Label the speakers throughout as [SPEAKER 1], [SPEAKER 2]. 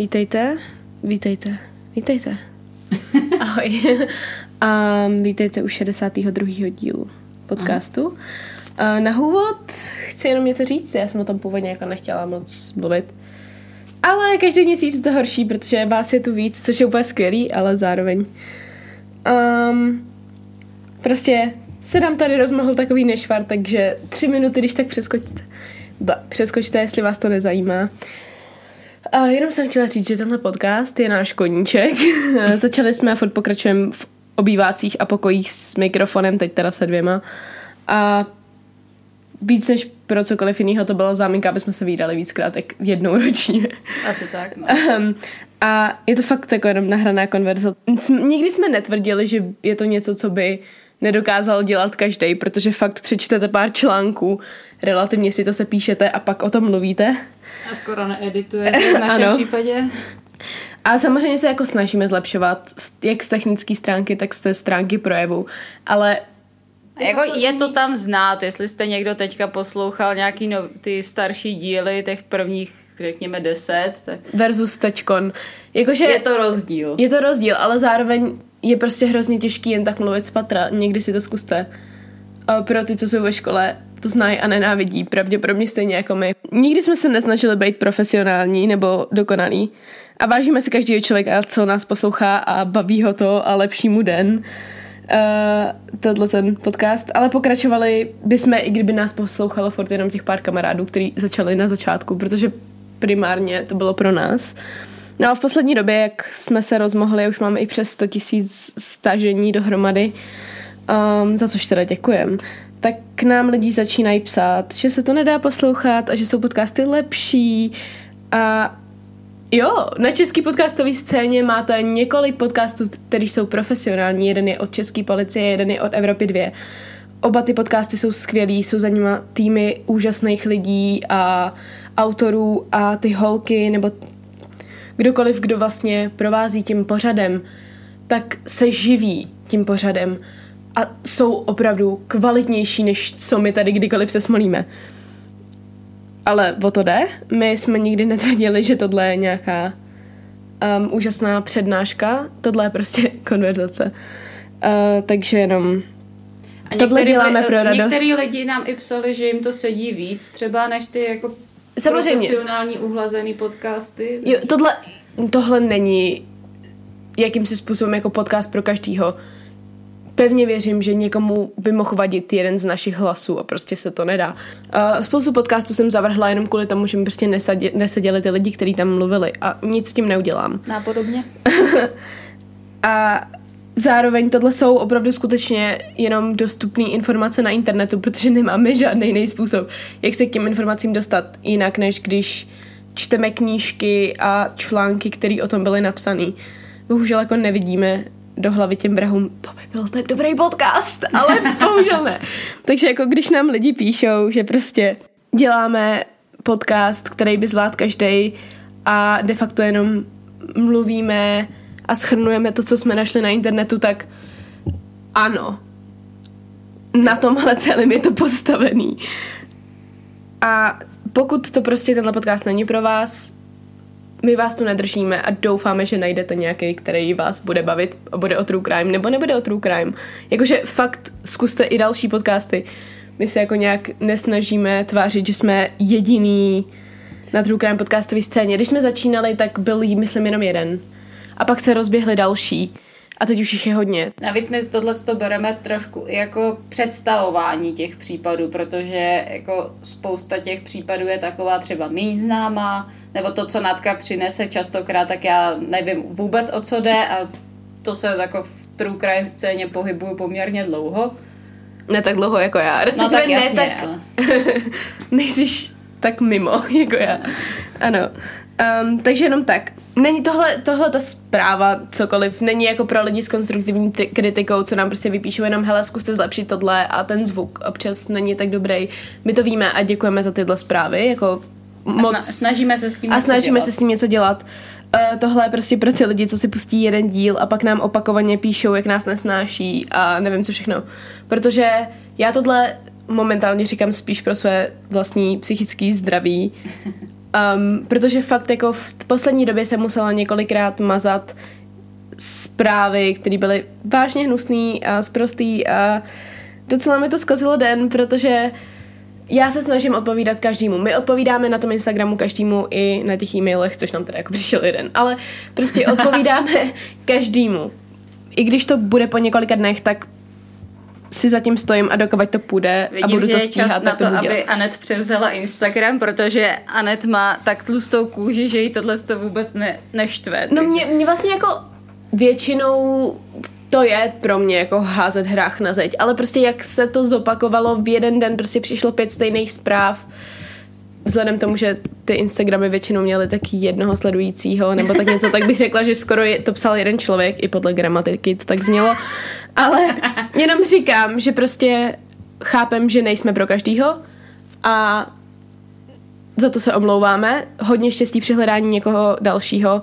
[SPEAKER 1] Vítejte, vítejte, vítejte. Ahoj. Um, vítejte u 62. dílu podcastu. Uh, na úvod chci jenom něco říct, já jsem o tom původně jako nechtěla moc mluvit. Ale každý měsíc to horší, protože vás je tu víc, což je úplně skvělý, ale zároveň. Um, prostě se nám tady rozmohl takový nešvar, takže tři minuty, když tak přeskočte. Ba, přeskočte, jestli vás to nezajímá. A jenom jsem chtěla říct, že tenhle podcast je náš koníček. Začali jsme a furt pokračujeme v obývácích a pokojích s mikrofonem, teď teda se dvěma. A víc než pro cokoliv jiného to byla záminka, aby jsme se vydali víckrát, tak jednou ročně.
[SPEAKER 2] Asi tak, no.
[SPEAKER 1] Um, a je to fakt jako jenom nahraná konverzace. Nikdy jsme netvrdili, že je to něco, co by nedokázal dělat každý, protože fakt přečtete pár článků, relativně si to se píšete a pak o tom mluvíte.
[SPEAKER 2] A skoro needitujete v našem ano. případě.
[SPEAKER 1] A samozřejmě se jako snažíme zlepšovat jak z technické stránky, tak z té stránky projevu, ale
[SPEAKER 2] jako je to tam znát, jestli jste někdo teďka poslouchal nějaký nov, ty starší díly těch prvních, řekněme, deset. Tak...
[SPEAKER 1] Versus teďkon. Jakože
[SPEAKER 2] je to rozdíl.
[SPEAKER 1] Je to rozdíl, ale zároveň je prostě hrozně těžký jen tak mluvit z patra. Někdy si to zkuste. A pro ty, co jsou ve škole, to znají a nenávidí. Pravděpodobně stejně jako my. Nikdy jsme se nesnažili být profesionální nebo dokonalí. A vážíme si každého člověka, co nás poslouchá a baví ho to a lepší mu den. Uh, tohle ten podcast, ale pokračovali bychom, i kdyby nás poslouchalo furt jenom těch pár kamarádů, kteří začali na začátku, protože primárně to bylo pro nás. No a v poslední době, jak jsme se rozmohli, už máme i přes 100 tisíc stažení dohromady, um, za což teda děkujem, tak k nám lidi začínají psát, že se to nedá poslouchat a že jsou podcasty lepší a Jo, na český podcastové scéně máte několik podcastů, které jsou profesionální. Jeden je od České policie, jeden je od Evropy 2. Oba ty podcasty jsou skvělý, jsou za nima týmy úžasných lidí a autorů a ty holky nebo kdokoliv, kdo vlastně provází tím pořadem, tak se živí tím pořadem a jsou opravdu kvalitnější, než co my tady kdykoliv se smolíme. Ale o to jde. My jsme nikdy netvrdili, že tohle je nějaká um, úžasná přednáška. Tohle je prostě konverzace. Uh, takže jenom
[SPEAKER 2] a tohle děláme pro radost. Některý lidi nám i psali, že jim to sedí víc, třeba než ty jako Samozřejmě. profesionální uhlazený podcasty.
[SPEAKER 1] Jo, tohle, tohle není jakýmsi způsobem jako podcast pro každýho pevně věřím, že někomu by mohl vadit jeden z našich hlasů a prostě se to nedá. Uh, spoustu podcastů jsem zavrhla jenom kvůli tomu, že mi prostě nesadě, neseděli ty lidi, kteří tam mluvili a nic s tím neudělám.
[SPEAKER 2] Nápodobně.
[SPEAKER 1] a zároveň tohle jsou opravdu skutečně jenom dostupné informace na internetu, protože nemáme žádný jiný způsob, jak se k těm informacím dostat jinak, než když čteme knížky a články, které o tom byly napsané. Bohužel jako nevidíme do hlavy těm vrahům, to by byl tak dobrý podcast, ale bohužel ne. Takže jako když nám lidi píšou, že prostě děláme podcast, který by zvlád každý a de facto jenom mluvíme a schrnujeme to, co jsme našli na internetu, tak ano, na tomhle celém je to postavený. A pokud to prostě tenhle podcast není pro vás, my vás tu nedržíme a doufáme, že najdete nějaký, který vás bude bavit a bude o true crime, nebo nebude o true crime. Jakože fakt zkuste i další podcasty. My se jako nějak nesnažíme tvářit, že jsme jediný na true crime podcastové scéně. Když jsme začínali, tak byl myslím, jenom jeden. A pak se rozběhly další. A teď už jich je hodně.
[SPEAKER 2] Navíc my tohle to bereme trošku jako představování těch případů, protože jako spousta těch případů je taková třeba méně známá, nebo to, co Natka přinese častokrát, tak já nevím vůbec o co jde a to se jako v true crime scéně pohybuju poměrně dlouho.
[SPEAKER 1] Ne tak dlouho jako já. Respektive no, tak jasně, ne tak... Nejsi tak mimo jako já. Ano. Um, takže jenom tak. Není tohle, tohle ta zpráva, cokoliv, není jako pro lidi s konstruktivní t- kritikou, co nám prostě vypíšou jenom, hele, zkuste zlepšit tohle a ten zvuk občas není tak dobrý. My to víme a děkujeme za tyhle zprávy, jako
[SPEAKER 2] moc... A snažíme se s tím
[SPEAKER 1] A snažíme dělat. se s tím něco dělat. Uh, tohle je prostě pro ty lidi, co si pustí jeden díl a pak nám opakovaně píšou, jak nás nesnáší a nevím co všechno. Protože já tohle momentálně říkám spíš pro své vlastní psychické zdraví Um, protože fakt jako v poslední době jsem musela několikrát mazat zprávy, které byly vážně hnusný a zprostý a docela mi to zkazilo den, protože já se snažím odpovídat každému. My odpovídáme na tom Instagramu každému i na těch e-mailech, což nám teda jako přišel jeden, ale prostě odpovídáme každému. I když to bude po několika dnech, tak si zatím stojím a dokovat to půjde
[SPEAKER 2] Vidím,
[SPEAKER 1] a budu to stíhat,
[SPEAKER 2] čas na
[SPEAKER 1] tak
[SPEAKER 2] to,
[SPEAKER 1] to
[SPEAKER 2] aby
[SPEAKER 1] dělat.
[SPEAKER 2] Anet převzala Instagram, protože Anet má tak tlustou kůži, že jí tohle to vůbec ne, neštve.
[SPEAKER 1] No mě, mě vlastně jako většinou to je pro mě jako házet hrách na zeď, ale prostě jak se to zopakovalo v jeden den, prostě přišlo pět stejných zpráv, vzhledem tomu, že ty Instagramy většinou měly taky jednoho sledujícího, nebo tak něco, tak bych řekla, že skoro je, to psal jeden člověk, i podle gramatiky to tak znělo, ale jenom říkám, že prostě chápem, že nejsme pro každýho a za to se omlouváme. Hodně štěstí při hledání někoho dalšího,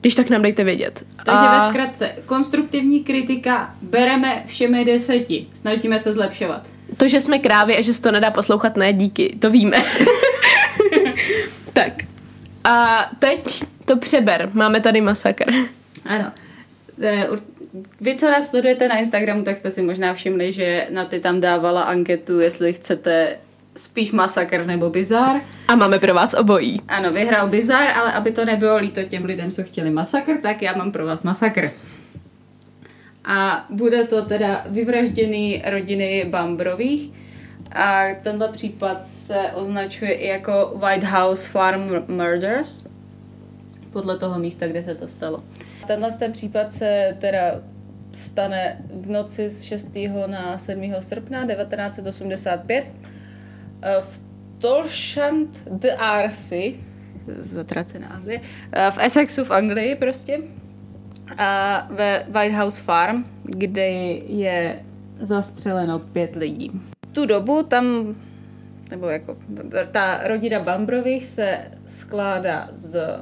[SPEAKER 1] když tak nám dejte vědět.
[SPEAKER 2] Takže
[SPEAKER 1] a...
[SPEAKER 2] ve zkratce, konstruktivní kritika bereme všemi deseti. Snažíme se zlepšovat.
[SPEAKER 1] To, že jsme krávy a že se to nedá poslouchat, ne, díky, to víme. tak. A teď to přeber. Máme tady masakr.
[SPEAKER 2] Ano. Ur- Vy, co nás sledujete na Instagramu, tak jste si možná všimli, že na ty tam dávala anketu, jestli chcete spíš masakr nebo bizar.
[SPEAKER 1] A máme pro vás obojí.
[SPEAKER 2] Ano, vyhrál bizar, ale aby to nebylo líto těm lidem, co chtěli masakr, tak já mám pro vás masakr. A bude to teda vyvražděný rodiny Bambrových. A tenhle případ se označuje i jako White House Farm Murders, podle toho místa, kde se to stalo. Tenhle ten případ se teda stane v noci z 6. na 7. srpna 1985 eh, v Tolshant de Arsi, zatracená Anglie, eh, v Essexu v Anglii prostě, a ve White House Farm, kde je zastřeleno pět lidí. Tu dobu tam, nebo jako ta rodina Bambrových se skládá z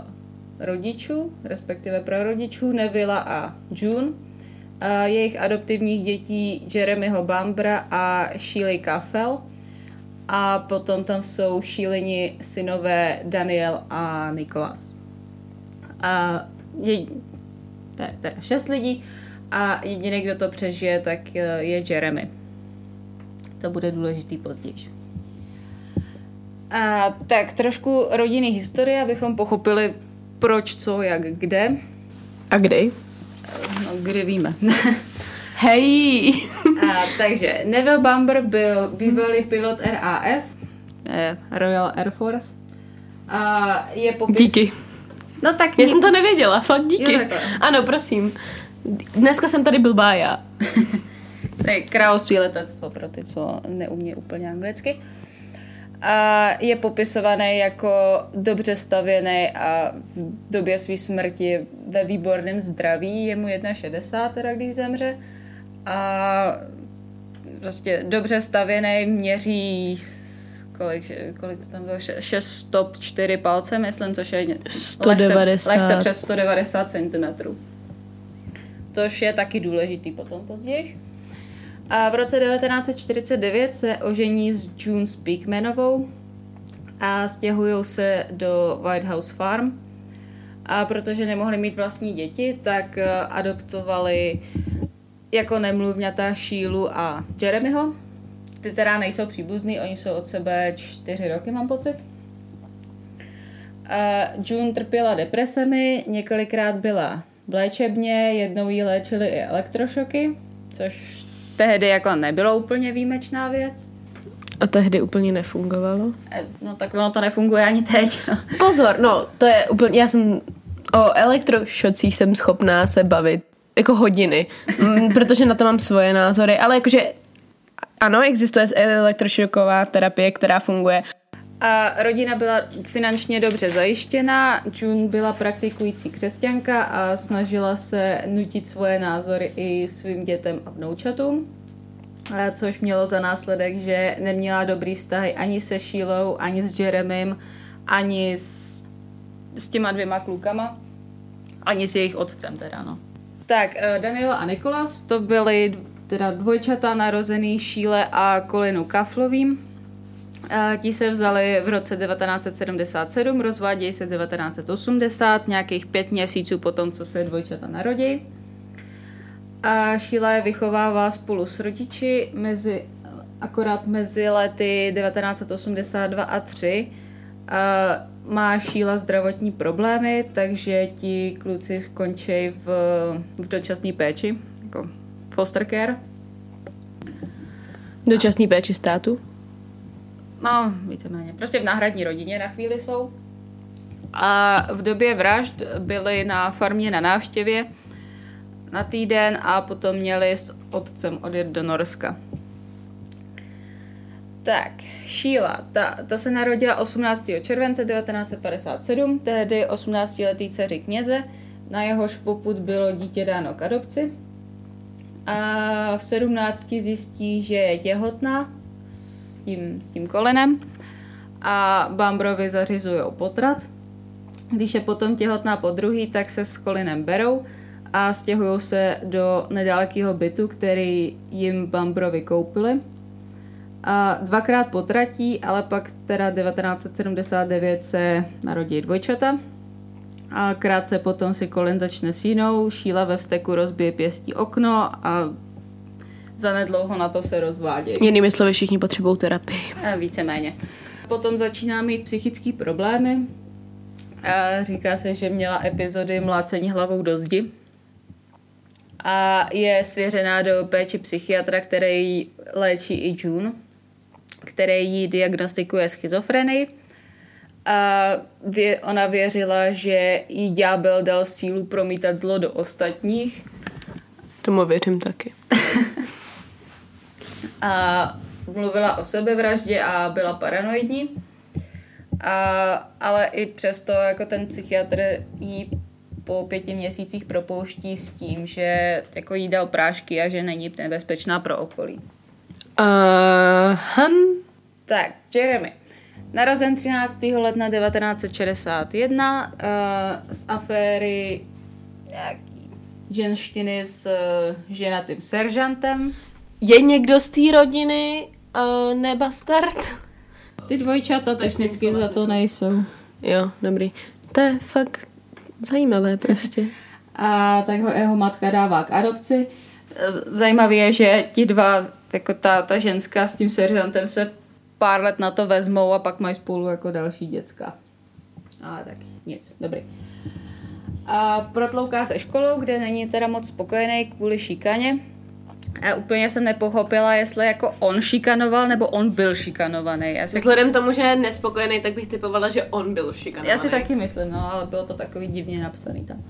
[SPEAKER 2] rodičů, respektive prarodičů Nevilla a June, a jejich adoptivních dětí Jeremyho Bambra a Sheely Kaffel. A potom tam jsou šíleni synové Daniel a Nikolas. A je, to je teda šest lidí a jediný, kdo to přežije, tak eh, je Jeremy. To bude důležitý později. A tak trošku rodinný historie, abychom pochopili proč, co, jak, kde.
[SPEAKER 1] A kdy?
[SPEAKER 2] No, kdy víme.
[SPEAKER 1] Hej!
[SPEAKER 2] A, takže Neville Bumber byl bývalý pilot RAF, eh, Royal Air Force. A je popis...
[SPEAKER 1] Díky.
[SPEAKER 2] No tak
[SPEAKER 1] Já jsem to nevěděla, fakt díky.
[SPEAKER 2] Jo, takhle.
[SPEAKER 1] ano, prosím. Dneska jsem tady blbá já.
[SPEAKER 2] To je království letectvo pro ty, co neumí úplně anglicky. A je popisovaný jako dobře stavěný a v době své smrti ve výborném zdraví. Je mu 1,60 teda, když zemře. A prostě dobře stavěný, měří kolik, kolik to tam bylo, 6 stop 4 palce, myslím, což je
[SPEAKER 1] 190.
[SPEAKER 2] Lehce, lehce přes 190 cm. Což je taky důležitý potom později. A v roce 1949 se ožení s June Speakmanovou a stěhují se do White House Farm. A protože nemohli mít vlastní děti, tak eh, adoptovali jako nemluvňata Sheelu a Jeremyho. Ty teda nejsou příbuzný, oni jsou od sebe čtyři roky, mám pocit. A June trpěla depresemi, několikrát byla v léčebně, jednou jí léčili i elektrošoky, což tehdy jako nebylo úplně výjimečná věc.
[SPEAKER 1] A tehdy úplně nefungovalo.
[SPEAKER 2] E, No tak ono to nefunguje ani teď.
[SPEAKER 1] Pozor, no, to je úplně, já jsem o elektrošocích jsem schopná se bavit jako hodiny, protože na to mám svoje názory, ale jakože ano, existuje elektrošoková terapie, která funguje.
[SPEAKER 2] A rodina byla finančně dobře zajištěná, June byla praktikující křesťanka a snažila se nutit svoje názory i svým dětem a vnoučatům, což mělo za následek, že neměla dobrý vztahy ani se Sheilou, ani s Jeremym, ani s, s těma dvěma klukama, ani s jejich otcem teda, no. Tak, eh, Daniela a Nikolas, to byly teda dvojčata narozený Šíle a Kolinu Kaflovým. A ti se vzali v roce 1977, rozvádějí se 1980, nějakých pět měsíců potom, co se dvojčata narodí. A Sheila je vychovává spolu s rodiči mezi, akorát mezi lety 1982 a 3. A má Sheila zdravotní problémy, takže ti kluci skončí v, v dočasné péči, foster care.
[SPEAKER 1] Dočasný péči státu?
[SPEAKER 2] No, víceméně. Prostě v náhradní rodině na chvíli jsou. A v době vražd byli na farmě na návštěvě na týden a potom měli s otcem odjet do Norska. Tak, Sheila, ta, ta se narodila 18. července 1957, tehdy 18-letý dceři kněze, na jehož poput bylo dítě dáno k adopci. A v 17 zjistí, že je těhotná s tím, s tím kolenem a Bambrovi zařizují potrat. Když je potom těhotná po druhý, tak se s kolinem berou a stěhují se do nedalekého bytu, který jim Bambrovi koupili. A dvakrát potratí, ale pak teda 1979 se narodí dvojčata. A krátce potom si Colin začne s jinou, Šíla ve vsteku rozbije pěstí okno a zanedlouho na to se rozvádějí.
[SPEAKER 1] Jinými slovy, všichni potřebují terapii.
[SPEAKER 2] A víceméně. Potom začíná mít psychické problémy. A říká se, že měla epizody mlácení hlavou do zdi. A je svěřená do péči psychiatra, který léčí i June, který jí diagnostikuje schizofrenii. A vě, ona věřila, že jí ďábel dal sílu promítat zlo do ostatních.
[SPEAKER 1] Tomu věřím taky.
[SPEAKER 2] a mluvila o sebevraždě a byla paranoidní. A, ale i přesto jako ten psychiatr jí po pěti měsících propouští s tím, že jako jí dal prášky a že není nebezpečná pro okolí.
[SPEAKER 1] Uh, hm.
[SPEAKER 2] Tak, Jeremy. Narazen 13. ledna 1961 uh, z aféry nějaký ženštiny s uh, ženatým seržantem.
[SPEAKER 1] Je někdo z té rodiny uh, nebastard?
[SPEAKER 2] Ty dvojčata technicky za to nejsou.
[SPEAKER 1] Jo, dobrý. To je fakt zajímavé prostě.
[SPEAKER 2] A tak ho jeho matka dává k adopci. Zajímavé je, že ti dva, jako ta, ta ženská s tím seržantem se pár let na to vezmou a pak mají spolu jako další děcka. Ale tak nic, dobrý. A protlouká se školou, kde není teda moc spokojený kvůli šikaně. A úplně jsem nepochopila, jestli jako on šikanoval, nebo on byl šikanovaný. Já si...
[SPEAKER 1] Vzhledem tomu, že je nespokojený, tak bych typovala, že on byl šikanovaný.
[SPEAKER 2] Já si taky myslím, no, ale bylo to takový divně napsaný tam.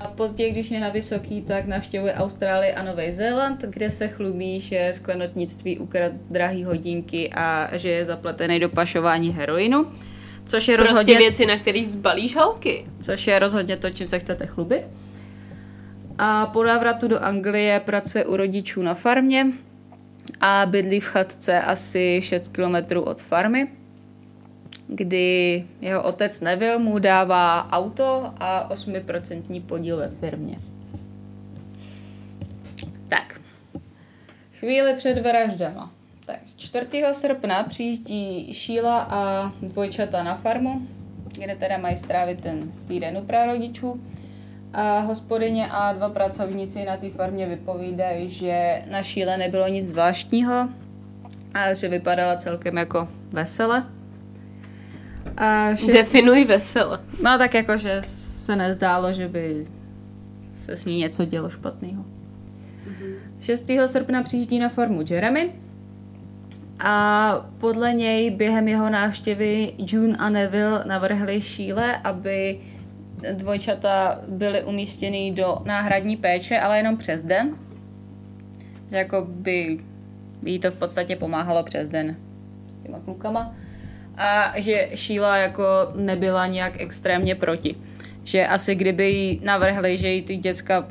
[SPEAKER 2] A později, když je na vysoký, tak navštěvuje Austrálii a Nový Zéland, kde se chlubí, že sklenotnictví ukradl drahý hodinky a že je zapletený do pašování heroinu. Což je
[SPEAKER 1] Prostě
[SPEAKER 2] rozhodně,
[SPEAKER 1] věci, na kterých zbalíš holky.
[SPEAKER 2] což je rozhodně to, čím se chcete chlubit. A po návratu do Anglie pracuje u rodičů na farmě a bydlí v chatce asi 6 km od farmy, kdy jeho otec Neville mu dává auto a 8% podíl ve firmě. Tak, chvíli před vraždama. Tak, 4. srpna přijíždí Sheila a dvojčata na farmu, kde teda mají strávit ten týden u prarodičů. A hospodyně a dva pracovníci na té farmě vypovídají, že na Šíle nebylo nic zvláštního a že vypadala celkem jako vesele. A šest...
[SPEAKER 1] Definuj vesele.
[SPEAKER 2] No tak jako, že se nezdálo, že by se s ní něco dělo špatného. 6. srpna přijíždí na farmu Jeremy a podle něj během jeho návštěvy June a Neville navrhli Šíle, aby dvojčata byly umístěny do náhradní péče, ale jenom přes den. Že jako by jí to v podstatě pomáhalo přes den s těma klukama. A že Sheila jako nebyla nějak extrémně proti. Že asi kdyby jí navrhli, že jí ty děcka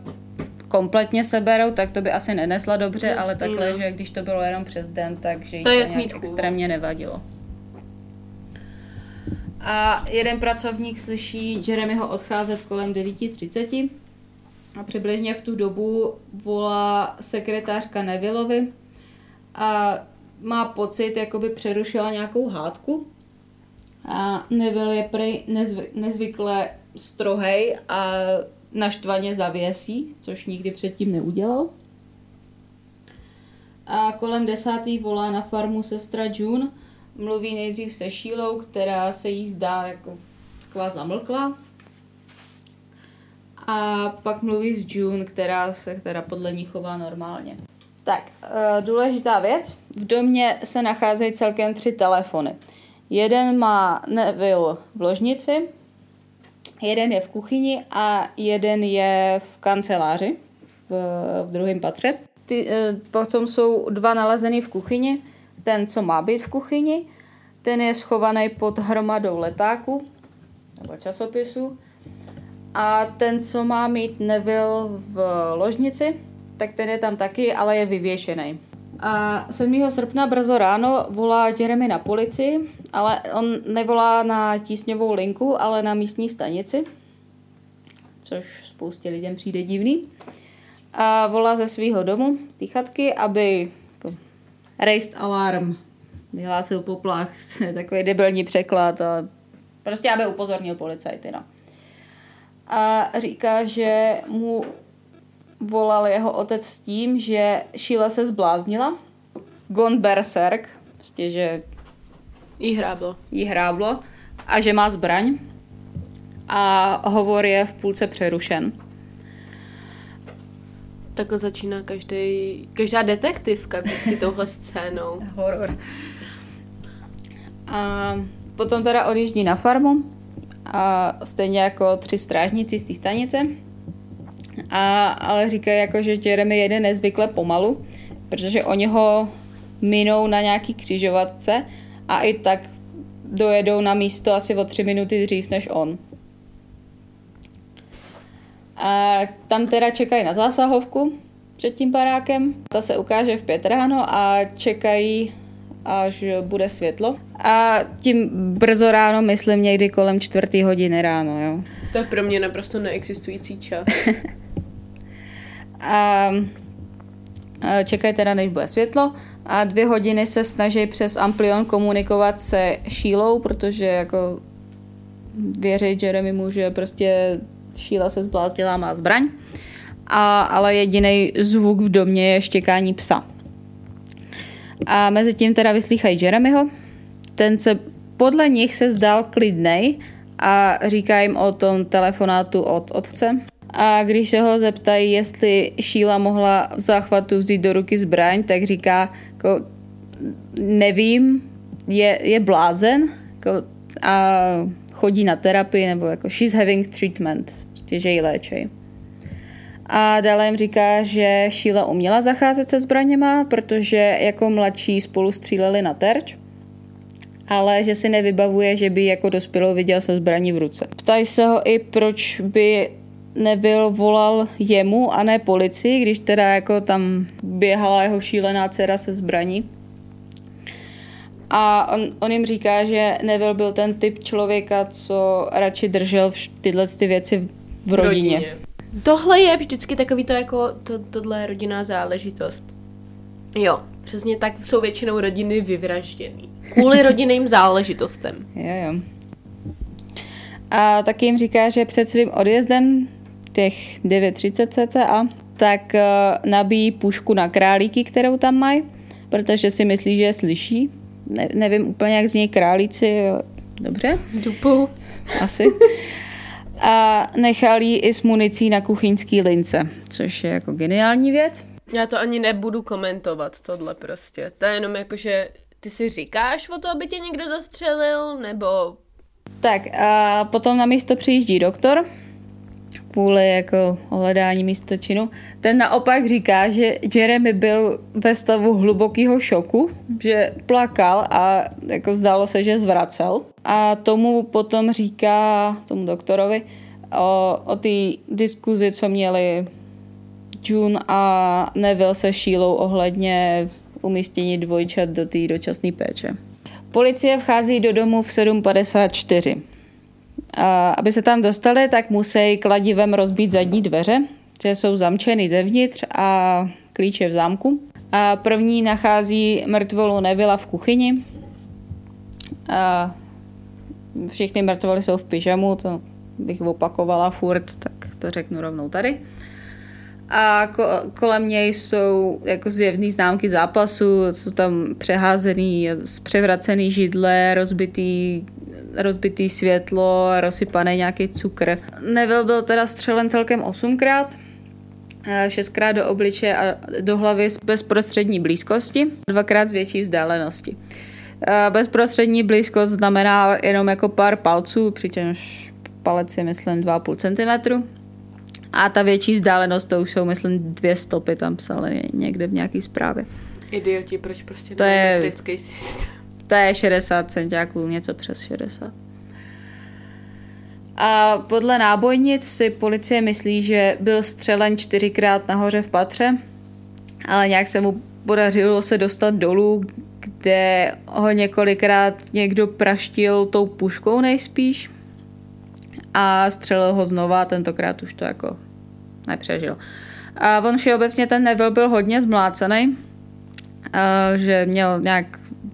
[SPEAKER 2] kompletně seberou, tak to by asi nenesla dobře,
[SPEAKER 1] Jasný,
[SPEAKER 2] ale takhle,
[SPEAKER 1] no.
[SPEAKER 2] že když to bylo jenom přes den, takže jí
[SPEAKER 1] To
[SPEAKER 2] to, nějak
[SPEAKER 1] mít
[SPEAKER 2] extrémně nevadilo. A jeden pracovník slyší Jeremyho odcházet kolem 9.30 a přibližně v tu dobu volá sekretářka Nevilleovi a má pocit, jako by přerušila nějakou hádku. A Neville je prej nezvy, nezvykle strohej a naštvaně zavěsí, což nikdy předtím neudělal. A kolem desátý volá na farmu sestra June. Mluví nejdřív se Šílou, která se jí zdá jako taková zamlkla. A pak mluví s June, která se která podle ní chová normálně. Tak, eh, důležitá věc. V domě se nacházejí celkem tři telefony. Jeden má Neville v ložnici, jeden je v kuchyni a jeden je v kanceláři v, v druhém patře. Ty, eh, potom jsou dva nalezený v kuchyni. Ten, co má být v kuchyni, ten je schovaný pod hromadou letáku nebo časopisu. A ten, co má mít Neville v ložnici, tak ten je tam taky, ale je vyvěšený. A 7. srpna brzo ráno volá Jeremy na policii, ale on nevolá na tísňovou linku, ale na místní stanici, což spoustě lidem přijde divný. A volá ze svého domu, z té chatky, aby jako, raised alarm, vyhlásil poplach, takový debilní překlad a prostě aby upozornil policajty. No. A říká, že mu volal jeho otec s tím, že Sheila se zbláznila, gone berserk, prostě, že
[SPEAKER 1] jí hráblo.
[SPEAKER 2] jí hráblo a že má zbraň a hovor je v půlce přerušen.
[SPEAKER 1] Tak začíná každý, každá detektivka vždycky touhle scénou.
[SPEAKER 2] Horor. A potom teda odjíždí na farmu a stejně jako tři strážníci z té stanice a, ale říkají jako, že Jeremy jede nezvykle pomalu, protože oni ho minou na nějaký křižovatce a i tak dojedou na místo asi o tři minuty dřív než on. A tam teda čekají na zásahovku před tím barákem. Ta se ukáže v pět ráno a čekají, až bude světlo. A tím brzo ráno, myslím někdy kolem čtvrtý hodiny ráno, jo.
[SPEAKER 1] To je pro mě naprosto neexistující čas.
[SPEAKER 2] a čekají teda, než bude světlo a dvě hodiny se snaží přes Amplion komunikovat se Šílou, protože jako věří Jeremy mu, že prostě Šíla se zbláznila, má zbraň. A, ale jediný zvuk v domě je štěkání psa. A mezi tím teda vyslýchají Jeremyho. Ten se podle nich se zdal klidnej a říká jim o tom telefonátu od otce. A když se ho zeptají, jestli Šíla mohla v záchvatu vzít do ruky zbraň, tak říká, jako, nevím, je, je blázen jako, a chodí na terapii, nebo jako she's having treatment, prostě, že ji léčej. A dále jim říká, že Sheila uměla zacházet se zbraněma, protože jako mladší spolu stříleli na terč, ale že si nevybavuje, že by jako dospělou viděl se zbraní v ruce. Ptají se ho i, proč by nebyl volal jemu a ne policii, když teda jako tam běhala jeho šílená dcera se zbraní. A on, on jim říká, že Neville byl ten typ člověka, co radši držel tyhle ty věci v rodině. rodině.
[SPEAKER 1] Tohle je vždycky takový to jako, to, tohle je rodinná záležitost. Jo, přesně tak jsou většinou rodiny vyvražděný. Kvůli rodinným záležitostem.
[SPEAKER 2] Jo, jo. A taky jim říká, že před svým odjezdem těch 9.30 cca, tak uh, nabíjí pušku na králíky, kterou tam mají, protože si myslí, že je slyší. Ne, nevím úplně, jak zní králíci. Dobře?
[SPEAKER 1] Dupu.
[SPEAKER 2] Asi. A nechal jí i s municí na kuchyňský lince, což je jako geniální věc.
[SPEAKER 1] Já to ani nebudu komentovat, tohle prostě. To je jenom jako, že ty si říkáš o to, aby tě někdo zastřelil, nebo...
[SPEAKER 2] Tak a potom na místo přijíždí doktor, kvůli jako ohledání místo činu. Ten naopak říká, že Jeremy byl ve stavu hlubokého šoku, že plakal a jako zdálo se, že zvracel. A tomu potom říká, tomu doktorovi, o, o té diskuzi, co měli June a Neville se Šílou ohledně umístění dvojčat do té dočasné péče. Policie vchází do domu v 7.54. A aby se tam dostali, tak musí kladivem rozbít zadní dveře, které jsou zamčeny zevnitř a klíče v zámku. A první nachází mrtvolu Nevila v kuchyni. A všichni mrtvoly jsou v pyžamu, to bych opakovala furt, tak to řeknu rovnou tady. A kolem něj jsou jako zjevné známky zápasu, jsou tam přeházený, převracený židle, rozbitý, rozbitý světlo, rozsypaný nějaký cukr. Neville byl teda střelen celkem osmkrát, šestkrát do obliče a do hlavy z bezprostřední blízkosti, dvakrát z větší vzdálenosti. Bezprostřední blízkost znamená jenom jako pár palců, přičemž palec je myslím 2,5 cm. A ta větší vzdálenost, to už jsou myslím dvě stopy, tam psali někde v nějaký zprávě.
[SPEAKER 1] Idioti, proč prostě to je metrický systém?
[SPEAKER 2] To je 60 centiáků, něco přes 60. A podle nábojnic si policie myslí, že byl střelen čtyřikrát nahoře v patře, ale nějak se mu podařilo se dostat dolů, kde ho několikrát někdo praštil tou puškou nejspíš a střelil ho znova, tentokrát už to jako nepřežil. A on všeobecně ten Neville byl hodně zmlácený, že měl nějak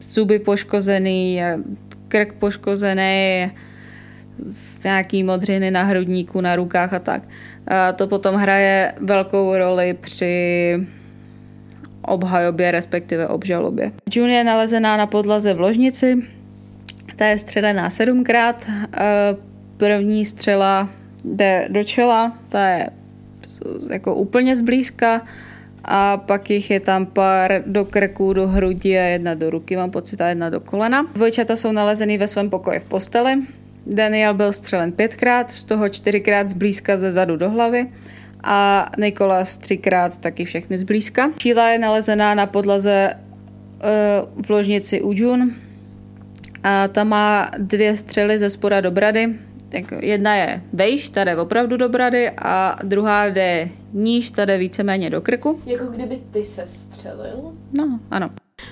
[SPEAKER 2] zuby poškozený, krk poškozený, nějaký modřiny na hrudníku, na rukách a tak. A to potom hraje velkou roli při obhajobě, respektive obžalobě. June je nalezená na podlaze v ložnici, ta je střelená sedmkrát. První střela jde do čela, ta je jako úplně zblízka a pak jich je tam pár do krku, do hrudi a jedna do ruky, mám pocit, a jedna do kolena. Dvojčata jsou nalezený ve svém pokoji v posteli. Daniel byl střelen pětkrát, z toho čtyřikrát zblízka ze zadu do hlavy a Nikolas třikrát taky všechny zblízka. Sheila je nalezená na podlaze uh, v ložnici u June a ta má dvě střely ze spoda do brady, tak jedna je vejš, tady je opravdu do brady a druhá jde níž, tady víceméně do krku.
[SPEAKER 1] Jako kdyby ty se střelil?
[SPEAKER 2] No, ano.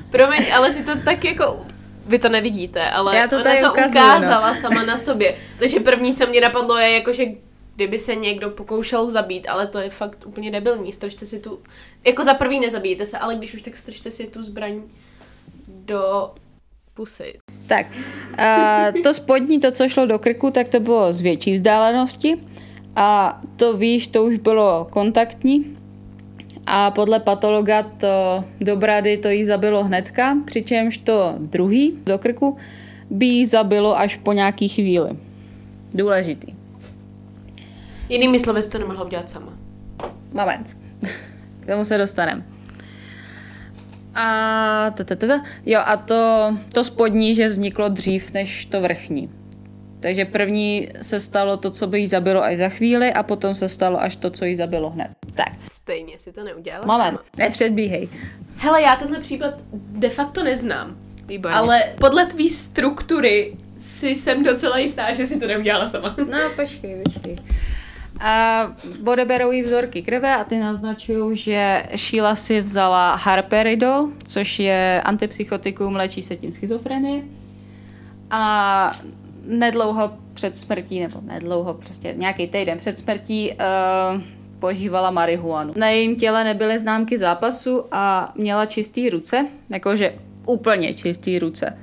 [SPEAKER 1] Promiň, ale ty to tak jako vy to nevidíte, ale
[SPEAKER 2] Já to
[SPEAKER 1] ona
[SPEAKER 2] tady
[SPEAKER 1] to
[SPEAKER 2] ukazuju,
[SPEAKER 1] ukázala no. sama na sobě. Takže první, co mě napadlo, je jako, že kdyby se někdo pokoušel zabít, ale to je fakt úplně debilní. Stržte si tu, jako za prvý nezabijete se, ale když už tak stržte si tu zbraň do pusy.
[SPEAKER 2] Tak, uh, to spodní, to, co šlo do krku, tak to bylo z větší vzdálenosti a to výš, to už bylo kontaktní a podle patologa to do brady to jí zabilo hnedka, přičemž to druhý do krku by jí zabilo až po nějaký chvíli. Důležitý.
[SPEAKER 1] Jinými slovy, to nemohla udělat sama.
[SPEAKER 2] Moment. K tomu se dostaneme. A, tatatata. jo, a to, to spodní, že vzniklo dřív než to vrchní. Takže první se stalo to, co by jí zabilo až za chvíli a potom se stalo až to, co jí zabilo hned. Tak.
[SPEAKER 1] Stejně si to neudělala
[SPEAKER 2] Moment,
[SPEAKER 1] sama.
[SPEAKER 2] nepředbíhej.
[SPEAKER 1] Hele, já tenhle případ de facto neznám. Výborně. Ale podle tvý struktury si jsem docela jistá, že si to neudělala sama.
[SPEAKER 2] No, počkej, počkej. A odeberou jí vzorky krve a ty naznačují, že Sheila si vzala harperidol, což je antipsychotikum, léčí se tím schizofrenie. A nedlouho před smrtí, nebo nedlouho, prostě nějaký týden před smrtí, uh, požívala marihuanu. Na jejím těle nebyly známky zápasu a měla čistý ruce, jakože úplně čistý ruce.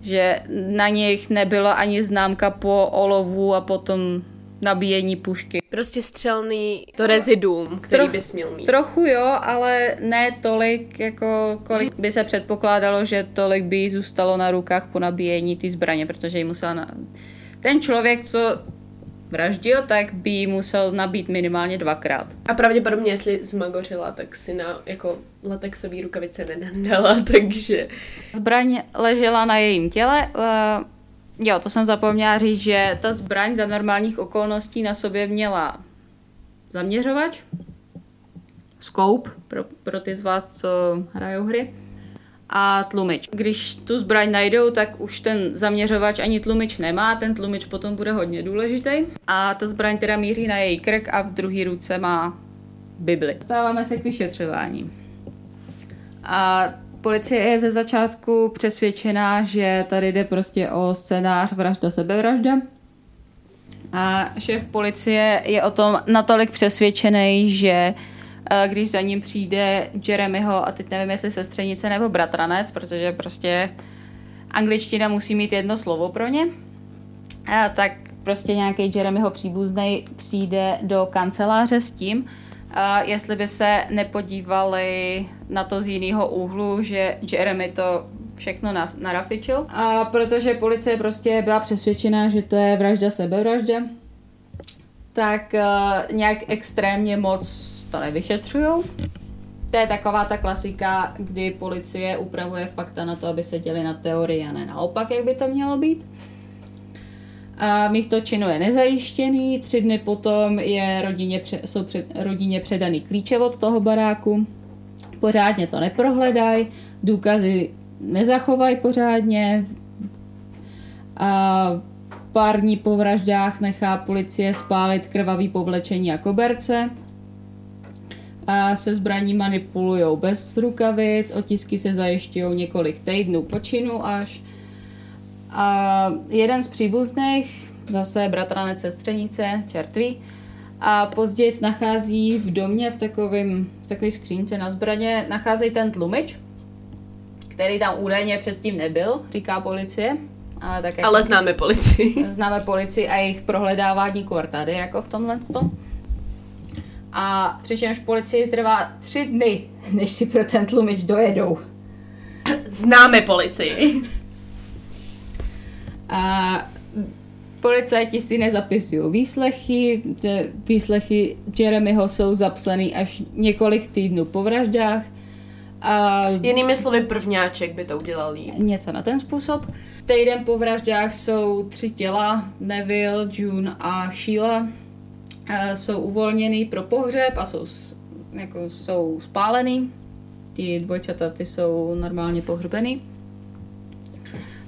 [SPEAKER 2] Že na nich nebyla ani známka po olovu a potom nabíjení pušky.
[SPEAKER 1] Prostě střelný to reziduum, který Troch, bys měl mít.
[SPEAKER 2] Trochu jo, ale ne tolik, jako kolik by se předpokládalo, že tolik by jí zůstalo na rukách po nabíjení ty zbraně, protože jí musela na... Ten člověk, co vraždil, tak by jí musel nabít minimálně dvakrát.
[SPEAKER 1] A pravděpodobně, jestli zmagořila, tak si na jako latexový rukavice nenandala, takže...
[SPEAKER 2] Zbraň ležela na jejím těle, uh, Jo, to jsem zapomněla říct, že ta zbraň za normálních okolností na sobě měla zaměřovač, scope pro, pro ty z vás, co hrajou hry, a tlumič. Když tu zbraň najdou, tak už ten zaměřovač ani tlumič nemá, ten tlumič potom bude hodně důležitý. A ta zbraň teda míří na její krk a v druhé ruce má Bibli. Stáváme se k vyšetřování. A Policie je ze začátku přesvědčená, že tady jde prostě o scénář vražda sebevražda. A šéf policie je o tom natolik přesvědčený, že eh, když za ním přijde Jeremyho, a teď nevím, jestli sestřenice nebo bratranec, protože prostě angličtina musí mít jedno slovo pro ně, a tak prostě nějaký Jeremyho příbuzný přijde do kanceláře s tím, a jestli by se nepodívali na to z jiného úhlu, že Jeremy to všechno nas, narafičil. A protože policie prostě byla přesvědčená, že to je vražda sebevražda, tak uh, nějak extrémně moc to nevyšetřujou. To je taková ta klasika, kdy policie upravuje fakta na to, aby se děli na teorii a ne naopak, jak by to mělo být. A místo činu je nezajištěný, tři dny potom je rodině, jsou před, rodině předaný klíče od toho baráku, pořádně to neprohledají, důkazy nezachovají pořádně a pár dní po vraždách nechá policie spálit krvavý povlečení a koberce a se zbraní manipulují bez rukavic, otisky se zajišťují několik týdnů počinu až. A jeden z příbuzných, zase bratranec sestřenice, čertví, a později nachází v domě v takovém v takové skřínce na zbraně, nacházejí ten tlumič, který tam údajně předtím nebyl, říká policie.
[SPEAKER 1] Ale, tak jako ale známe policii.
[SPEAKER 2] Známe policii a jejich prohledávání tady, jako v tomhle tom. A přičemž policii trvá tři dny, než si pro ten tlumič dojedou.
[SPEAKER 1] Známe policii.
[SPEAKER 2] A policajti si nezapisují výslechy, výslechy Jeremyho jsou zapsaný až několik týdnů po vraždách.
[SPEAKER 1] A Jinými slovy prvňáček by to udělal líp.
[SPEAKER 2] Něco na ten způsob. Týden po vraždách jsou tři těla, Neville, June a Sheila jsou uvolněný pro pohřeb a jsou, jako, jsou spálený. Ty dvojčata ty jsou normálně pohřbený.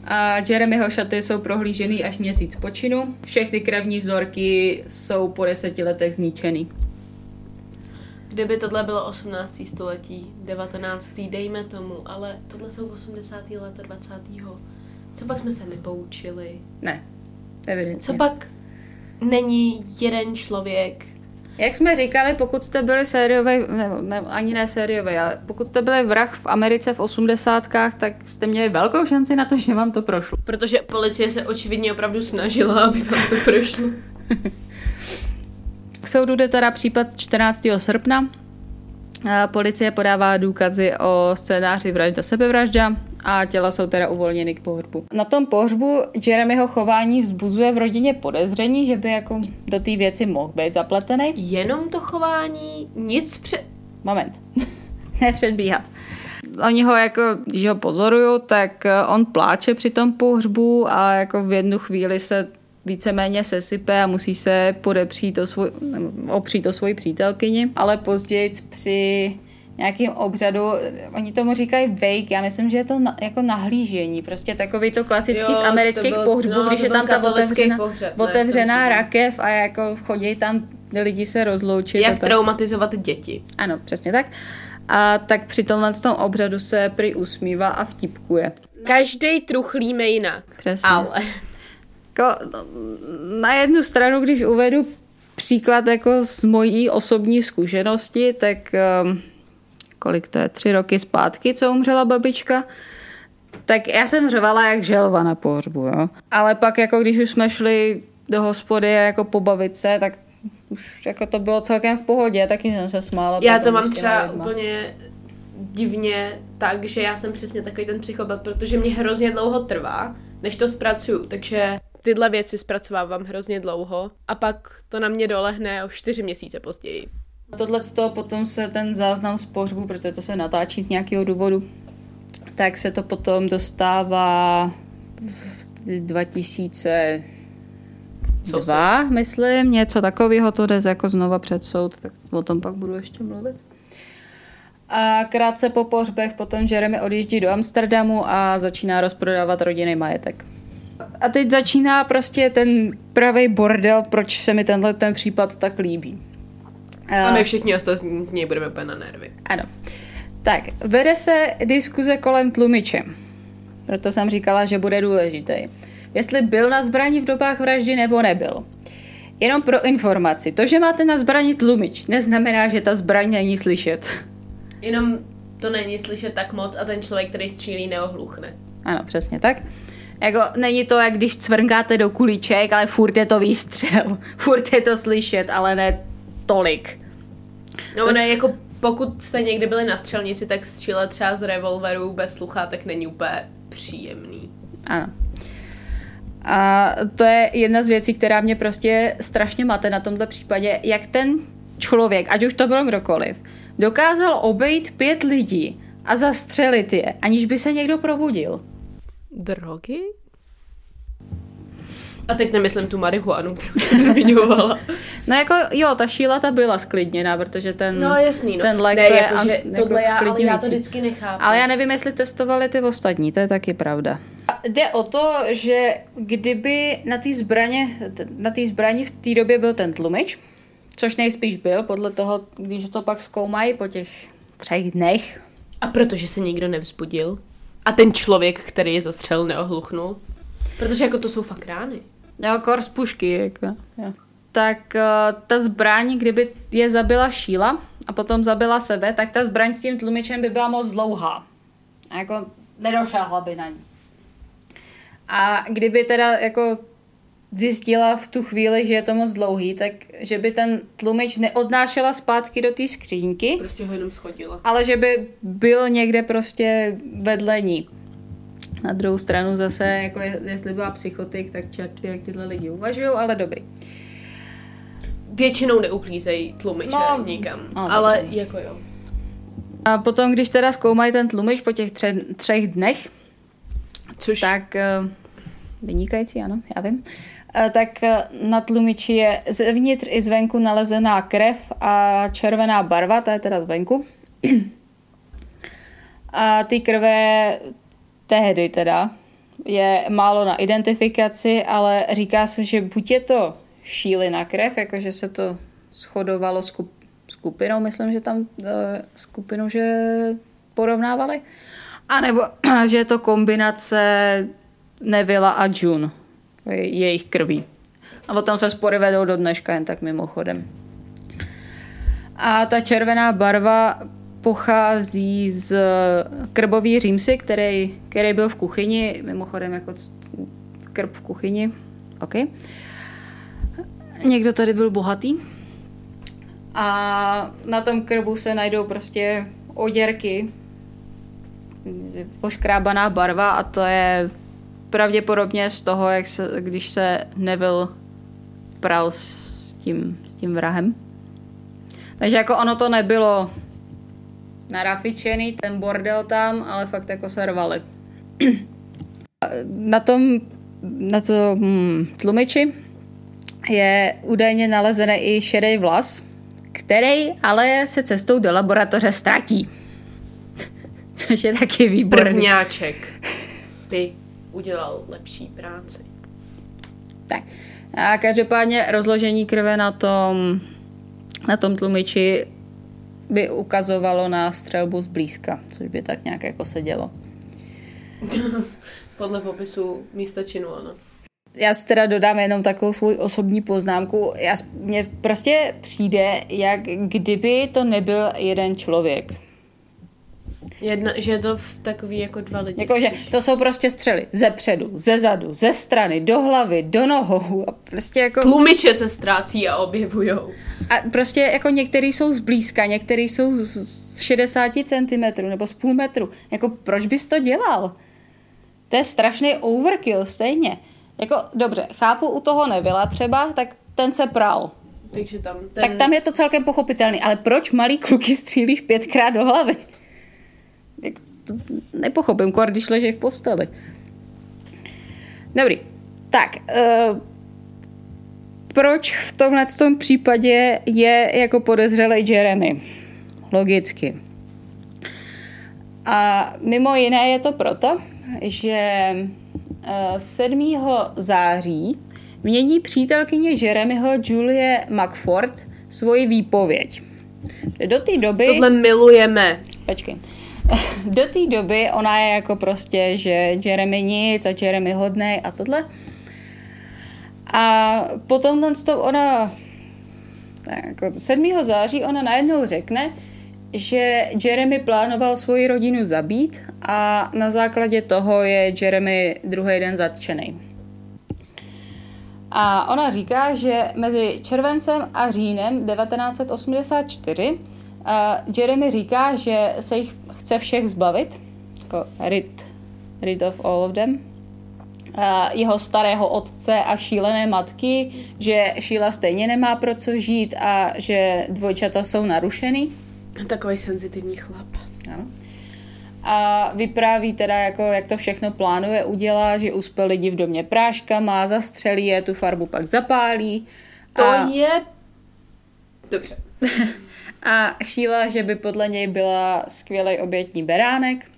[SPEAKER 2] A Jeremyho šaty jsou prohlížený až měsíc počinu. Všechny krevní vzorky jsou po deseti letech zničený.
[SPEAKER 1] Kdyby tohle bylo 18. století, 19. dejme tomu, ale tohle jsou 80. leta 20. Co pak jsme se nepoučili?
[SPEAKER 2] Ne, evidentně.
[SPEAKER 1] Co pak není jeden člověk.
[SPEAKER 2] Jak jsme říkali, pokud jste byli sériový, nebo ne, ani ne sériový, ale pokud jste byli vrah v Americe v osmdesátkách, tak jste měli velkou šanci na to, že vám to prošlo.
[SPEAKER 1] Protože policie se očividně opravdu snažila, aby vám to prošlo.
[SPEAKER 2] K soudu jde teda případ 14. srpna. Policie podává důkazy o scénáři vražda sebevražda a těla jsou teda uvolněny k pohřbu. Na tom pohřbu Jeremyho chování vzbuzuje v rodině podezření, že by jako do té věci mohl být zapletený.
[SPEAKER 1] Jenom to chování, nic před...
[SPEAKER 2] Moment, nepředbíhat. Oni ho jako, když ho pozorují, tak eh, on pláče při tom pohřbu a jako v jednu chvíli se víceméně sesype a musí se podepřít o svůj, opřít o svoji přítelkyni, ale později při nějakým obřadu, oni tomu říkají wake, já myslím, že je to na, jako nahlížení, prostě takový to klasický jo, z amerických byl, pohřbů, no, když je tam ta otevřená, pohřeb, ne, otevřená rakev a jako chodí tam lidi se rozloučit.
[SPEAKER 1] Jak traumatizovat děti.
[SPEAKER 2] Ano, přesně tak. A tak při tomhle tom obřadu se prý usmívá a vtipkuje.
[SPEAKER 1] Každý truchlíme jinak.
[SPEAKER 2] Přesně. Ale. Jako, na jednu stranu, když uvedu příklad jako z mojí osobní zkušenosti, tak um, kolik to je, tři roky zpátky, co umřela babička, tak já jsem řvala jak želva na pohřbu, jo. Ale pak jako když už jsme šli do hospody a jako pobavit se, tak už jako to bylo celkem v pohodě, taky jsem se smála.
[SPEAKER 1] Já to mám třeba lidma. úplně divně tak, že já jsem přesně takový ten psychopat, protože mě hrozně dlouho trvá, než to zpracuju, takže tyhle věci zpracovávám hrozně dlouho a pak to na mě dolehne o čtyři měsíce později.
[SPEAKER 2] Tohle z toho potom se ten záznam z pohřbu, protože to se natáčí z nějakého důvodu, tak se to potom dostává 2000 dva, myslím, něco takového, to jde jako znova před soud, tak o tom pak budu ještě mluvit. A krátce po pohřbech potom Jeremy odjíždí do Amsterdamu a začíná rozprodávat rodinný majetek. A teď začíná prostě ten pravý bordel, proč se mi tenhle ten případ tak líbí.
[SPEAKER 1] A my všichni ostatní z něj budeme úplně na nervy.
[SPEAKER 2] Ano. Tak, vede se diskuze kolem tlumiče. Proto jsem říkala, že bude důležitý. Jestli byl na zbraní v dobách vraždy nebo nebyl. Jenom pro informaci, to, že máte na zbraní tlumič, neznamená, že ta zbraň není slyšet.
[SPEAKER 1] Jenom to není slyšet tak moc a ten člověk, který střílí, neohluchne.
[SPEAKER 2] Ano, přesně tak. Jako, není to, jak když cvrnkáte do kuliček, ale furt je to výstřel. Furt je to slyšet, ale ne tolik.
[SPEAKER 1] No, to... ne, jako pokud jste někdy byli na střelnici, tak střílet třeba z revolveru bez sluchátek není úplně příjemný.
[SPEAKER 2] Ano. A to je jedna z věcí, která mě prostě strašně mate na tomto případě, jak ten člověk, ať už to byl kdokoliv, dokázal obejít pět lidí a zastřelit je, aniž by se někdo probudil.
[SPEAKER 1] Drogy? A teď nemyslím tu marihuanu, kterou jsem zmiňovala.
[SPEAKER 2] no jako jo, ta šíla ta byla sklidněná, protože ten,
[SPEAKER 1] no, jasný, no.
[SPEAKER 2] ten lék
[SPEAKER 1] ne,
[SPEAKER 2] to je
[SPEAKER 1] jako,
[SPEAKER 2] an,
[SPEAKER 1] že
[SPEAKER 2] jako
[SPEAKER 1] tohle já, ale já to vždycky nechápu.
[SPEAKER 2] Ale já nevím, jestli testovali ty ostatní, to je taky pravda. A jde o to, že kdyby na té zbraně, na té zbraně v té době byl ten tlumič, což nejspíš byl, podle toho, když to pak zkoumají po těch třech dnech.
[SPEAKER 1] A protože se nikdo nevzbudil? A ten člověk, který je zastřelil, neohluchnul? Protože jako to jsou fakt rány.
[SPEAKER 2] Jo, kor z pušky, jako. Jo. Tak uh, ta zbraň, kdyby je zabila Šíla a potom zabila sebe, tak ta zbraň s tím tlumičem by byla moc dlouhá. A jako nedošáhla by na ní. A kdyby teda jako zjistila v tu chvíli, že je to moc dlouhý, tak že by ten tlumič neodnášela zpátky do té skřínky.
[SPEAKER 1] Prostě ho jenom schodila.
[SPEAKER 2] Ale že by byl někde prostě vedle ní. Na druhou stranu zase, jako je, jestli byla psychotik, tak čert jak tyhle lidi uvažují, ale dobrý.
[SPEAKER 1] Většinou neuklízejí tlumiče no, nikam, no, ale dobře. jako jo.
[SPEAKER 2] A potom, když teda zkoumají ten tlumič po těch tře- třech dnech,
[SPEAKER 1] Což...
[SPEAKER 2] tak uh, vynikající, ano, já vím, uh, tak uh, na tlumiči je zevnitř i zvenku nalezená krev a červená barva, ta je teda zvenku. a ty krve tehdy teda je málo na identifikaci, ale říká se, že buď je to šílina krev, jakože se to shodovalo skup, skupinou, myslím, že tam uh, skupinou, že porovnávali, a nebo že je to kombinace Nevila a June, jejich krví. A o tom se spory vedou do dneška, jen tak mimochodem. A ta červená barva pochází z krbový římsy, který, který byl v kuchyni, mimochodem jako krb v kuchyni. OK. Někdo tady byl bohatý. A na tom krbu se najdou prostě oděrky, poškrábaná barva a to je pravděpodobně z toho, jak se, když se Neville pral s tím, s tím vrahem. Takže jako ono to nebylo narafičený, ten bordel tam, ale fakt jako se rvali. na tom, na tom hmm, tlumiči je údajně nalezený i šedý vlas, který ale se cestou do laboratoře ztratí. Což je taky výborný.
[SPEAKER 1] Prvňáček by udělal lepší práci.
[SPEAKER 2] Tak. A každopádně rozložení krve na tom, na tom tlumiči by ukazovalo na střelbu zblízka, což by tak nějak jako se dělo.
[SPEAKER 1] Podle popisu místa činu, ano.
[SPEAKER 2] Já si teda dodám jenom takovou svou osobní poznámku. Já, mně prostě přijde, jak kdyby to nebyl jeden člověk.
[SPEAKER 1] Jedna, že je to v takový jako dva lidi.
[SPEAKER 2] Jako, že to jsou prostě střely ze předu, ze zadu, ze strany, do hlavy, do nohou a prostě jako...
[SPEAKER 1] Tlumiče se ztrácí a objevujou.
[SPEAKER 2] A prostě jako některý jsou zblízka, některý jsou z 60 cm nebo z půl metru. Jako proč bys to dělal? To je strašný overkill stejně. Jako dobře, chápu u toho nebyla třeba, tak ten se pral.
[SPEAKER 1] Takže tam
[SPEAKER 2] ten... Tak tam je to celkem pochopitelný, ale proč malý kluky střílíš pětkrát do hlavy? Nepochopím, když leží v posteli. Dobrý. Tak, uh, proč v tomhle tom případě je jako podezřelý Jeremy? Logicky. A mimo jiné je to proto, že 7. Eh, září mění přítelkyně Jeremyho Julie McFord svoji výpověď. Do té doby...
[SPEAKER 1] Tohle milujeme.
[SPEAKER 2] Počkej. Do té doby ona je jako prostě, že Jeremy nic a Jeremy hodnej a tohle. A potom ten stop ona, jako 7. září ona najednou řekne, že Jeremy plánoval svoji rodinu zabít a na základě toho je Jeremy druhý den zatčený. A ona říká, že mezi červencem a říjnem 1984 uh, Jeremy říká, že se jich chce všech zbavit, jako rid, rid of all of them, uh, jeho starého otce a šílené matky, že Šíla stejně nemá pro co žít a že dvojčata jsou narušený.
[SPEAKER 1] Takový senzitivní chlap.
[SPEAKER 2] Ano. A vypráví teda, jako, jak to všechno plánuje udělat, že uspěl lidi v domě práškama, zastřelí je, tu farbu pak zapálí.
[SPEAKER 1] To a... je... Dobře.
[SPEAKER 2] a šíla, že by podle něj byla skvělý obětní beránek.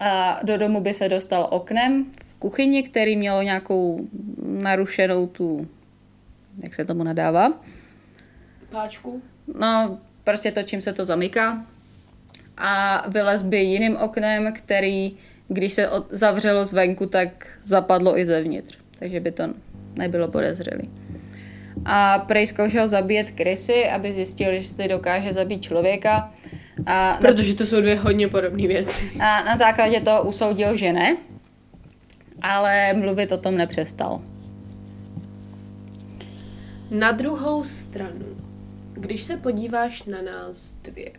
[SPEAKER 2] A do domu by se dostal oknem v kuchyni, který mělo nějakou narušenou tu, jak se tomu nadává?
[SPEAKER 1] Páčku.
[SPEAKER 2] No, prostě to, čím se to zamyká. A vylez by jiným oknem, který, když se od, zavřelo zvenku, tak zapadlo i zevnitř. Takže by to nebylo podezřelý. A prej zkoušel zabíjet krysy, aby zjistil, jestli dokáže zabít člověka.
[SPEAKER 1] A Protože to jsou dvě hodně podobné věci.
[SPEAKER 2] A na základě toho usoudil, že ne, ale mluvit o tom nepřestal.
[SPEAKER 1] Na druhou stranu, když se podíváš na nás dvě,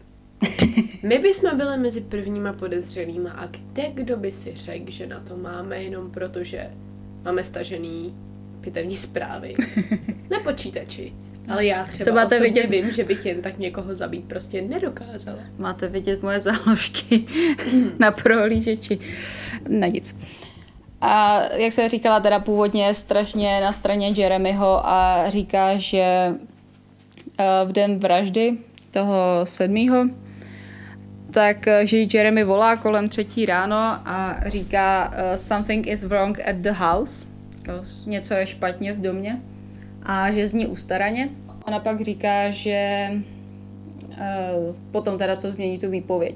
[SPEAKER 1] my bychom byli mezi prvníma podezřelýma a kde kdo by si řekl, že na to máme jenom proto, že máme stažený pitevní zprávy na počítači. Ale já třeba máte osobně vidět... vím, že bych jen tak někoho zabít prostě nedokázala.
[SPEAKER 2] Máte vidět moje záložky na prohlížeči. Na nic. A jak jsem říkala, teda původně strašně na straně Jeremyho a říká, že Eh, v den vraždy toho sedmýho, tak eh, že Jeremy volá kolem třetí ráno a říká uh, something is wrong at the house, něco je špatně v domě a že zní ustaraně. Ona pak říká, že uh, potom teda co změní tu výpověď,